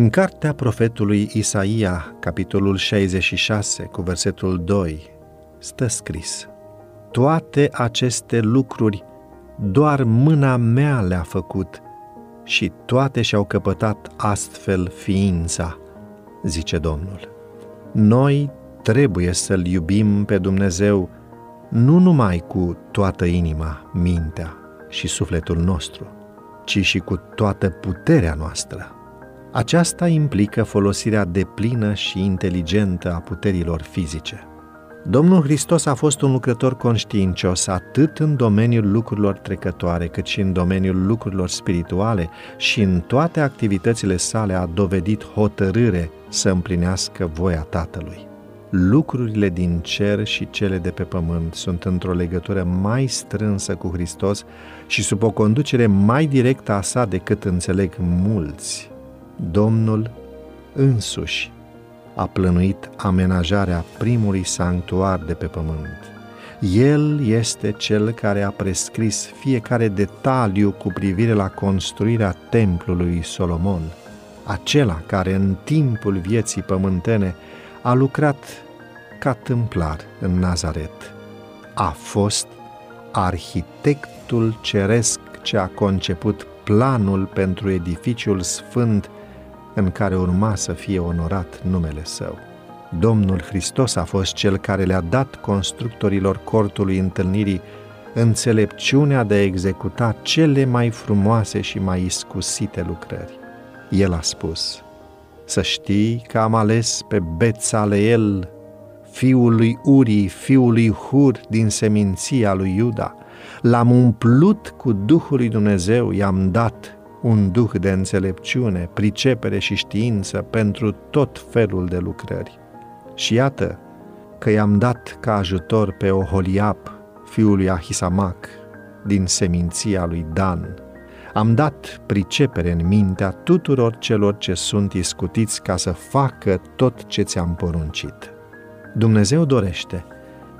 În cartea profetului Isaia, capitolul 66, cu versetul 2, stă scris Toate aceste lucruri doar mâna mea le-a făcut și toate și-au căpătat astfel ființa, zice Domnul. Noi trebuie să-L iubim pe Dumnezeu nu numai cu toată inima, mintea și sufletul nostru, ci și cu toată puterea noastră. Aceasta implică folosirea deplină și inteligentă a puterilor fizice. Domnul Hristos a fost un lucrător conștiincios atât în domeniul lucrurilor trecătoare, cât și în domeniul lucrurilor spirituale și în toate activitățile sale a dovedit hotărâre să împlinească voia Tatălui. Lucrurile din cer și cele de pe pământ sunt într-o legătură mai strânsă cu Hristos și sub o conducere mai directă a sa decât înțeleg mulți. Domnul însuși a plănuit amenajarea primului sanctuar de pe pământ. El este cel care a prescris fiecare detaliu cu privire la construirea templului Solomon, acela care în timpul vieții pământene a lucrat ca tâmplar în Nazaret. A fost arhitectul ceresc ce a conceput planul pentru edificiul sfânt în care urma să fie onorat numele Său. Domnul Hristos a fost cel care le-a dat constructorilor cortului întâlnirii înțelepciunea de a executa cele mai frumoase și mai iscusite lucrări. El a spus, să știi că am ales pe Bețaleel, fiul lui Uri, fiul lui Hur din seminția lui Iuda, l-am umplut cu Duhul lui Dumnezeu, i-am dat un duh de înțelepciune, pricepere și știință pentru tot felul de lucrări. Și iată că i-am dat ca ajutor pe Oholiab, fiul lui Ahisamac, din seminția lui Dan. Am dat pricepere în mintea tuturor celor ce sunt iscutiți ca să facă tot ce ți-am poruncit. Dumnezeu dorește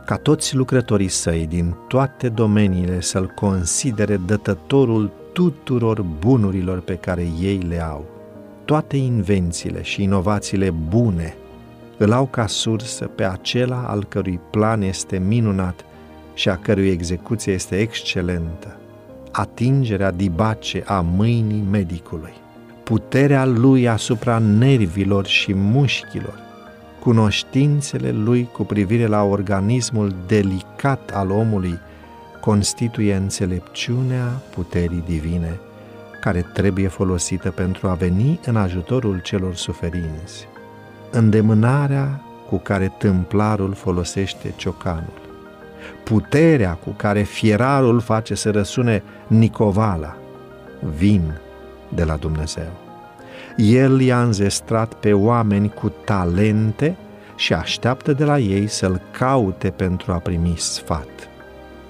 ca toți lucrătorii săi din toate domeniile să-L considere dătătorul tuturor bunurilor pe care ei le au. Toate invențiile și inovațiile bune îl au ca sursă pe acela al cărui plan este minunat și a cărui execuție este excelentă. Atingerea dibace a mâinii medicului, puterea lui asupra nervilor și mușchilor, cunoștințele lui cu privire la organismul delicat al omului constituie înțelepciunea puterii divine, care trebuie folosită pentru a veni în ajutorul celor suferinți. Îndemânarea cu care tâmplarul folosește ciocanul, puterea cu care fierarul face să răsune nicovala, vin de la Dumnezeu. El i-a înzestrat pe oameni cu talente și așteaptă de la ei să-l caute pentru a primi sfat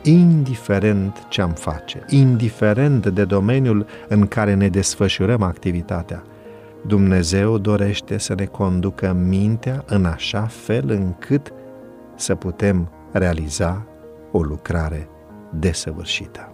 indiferent ce am face, indiferent de domeniul în care ne desfășurăm activitatea. Dumnezeu dorește să ne conducă mintea în așa fel încât să putem realiza o lucrare desăvârșită.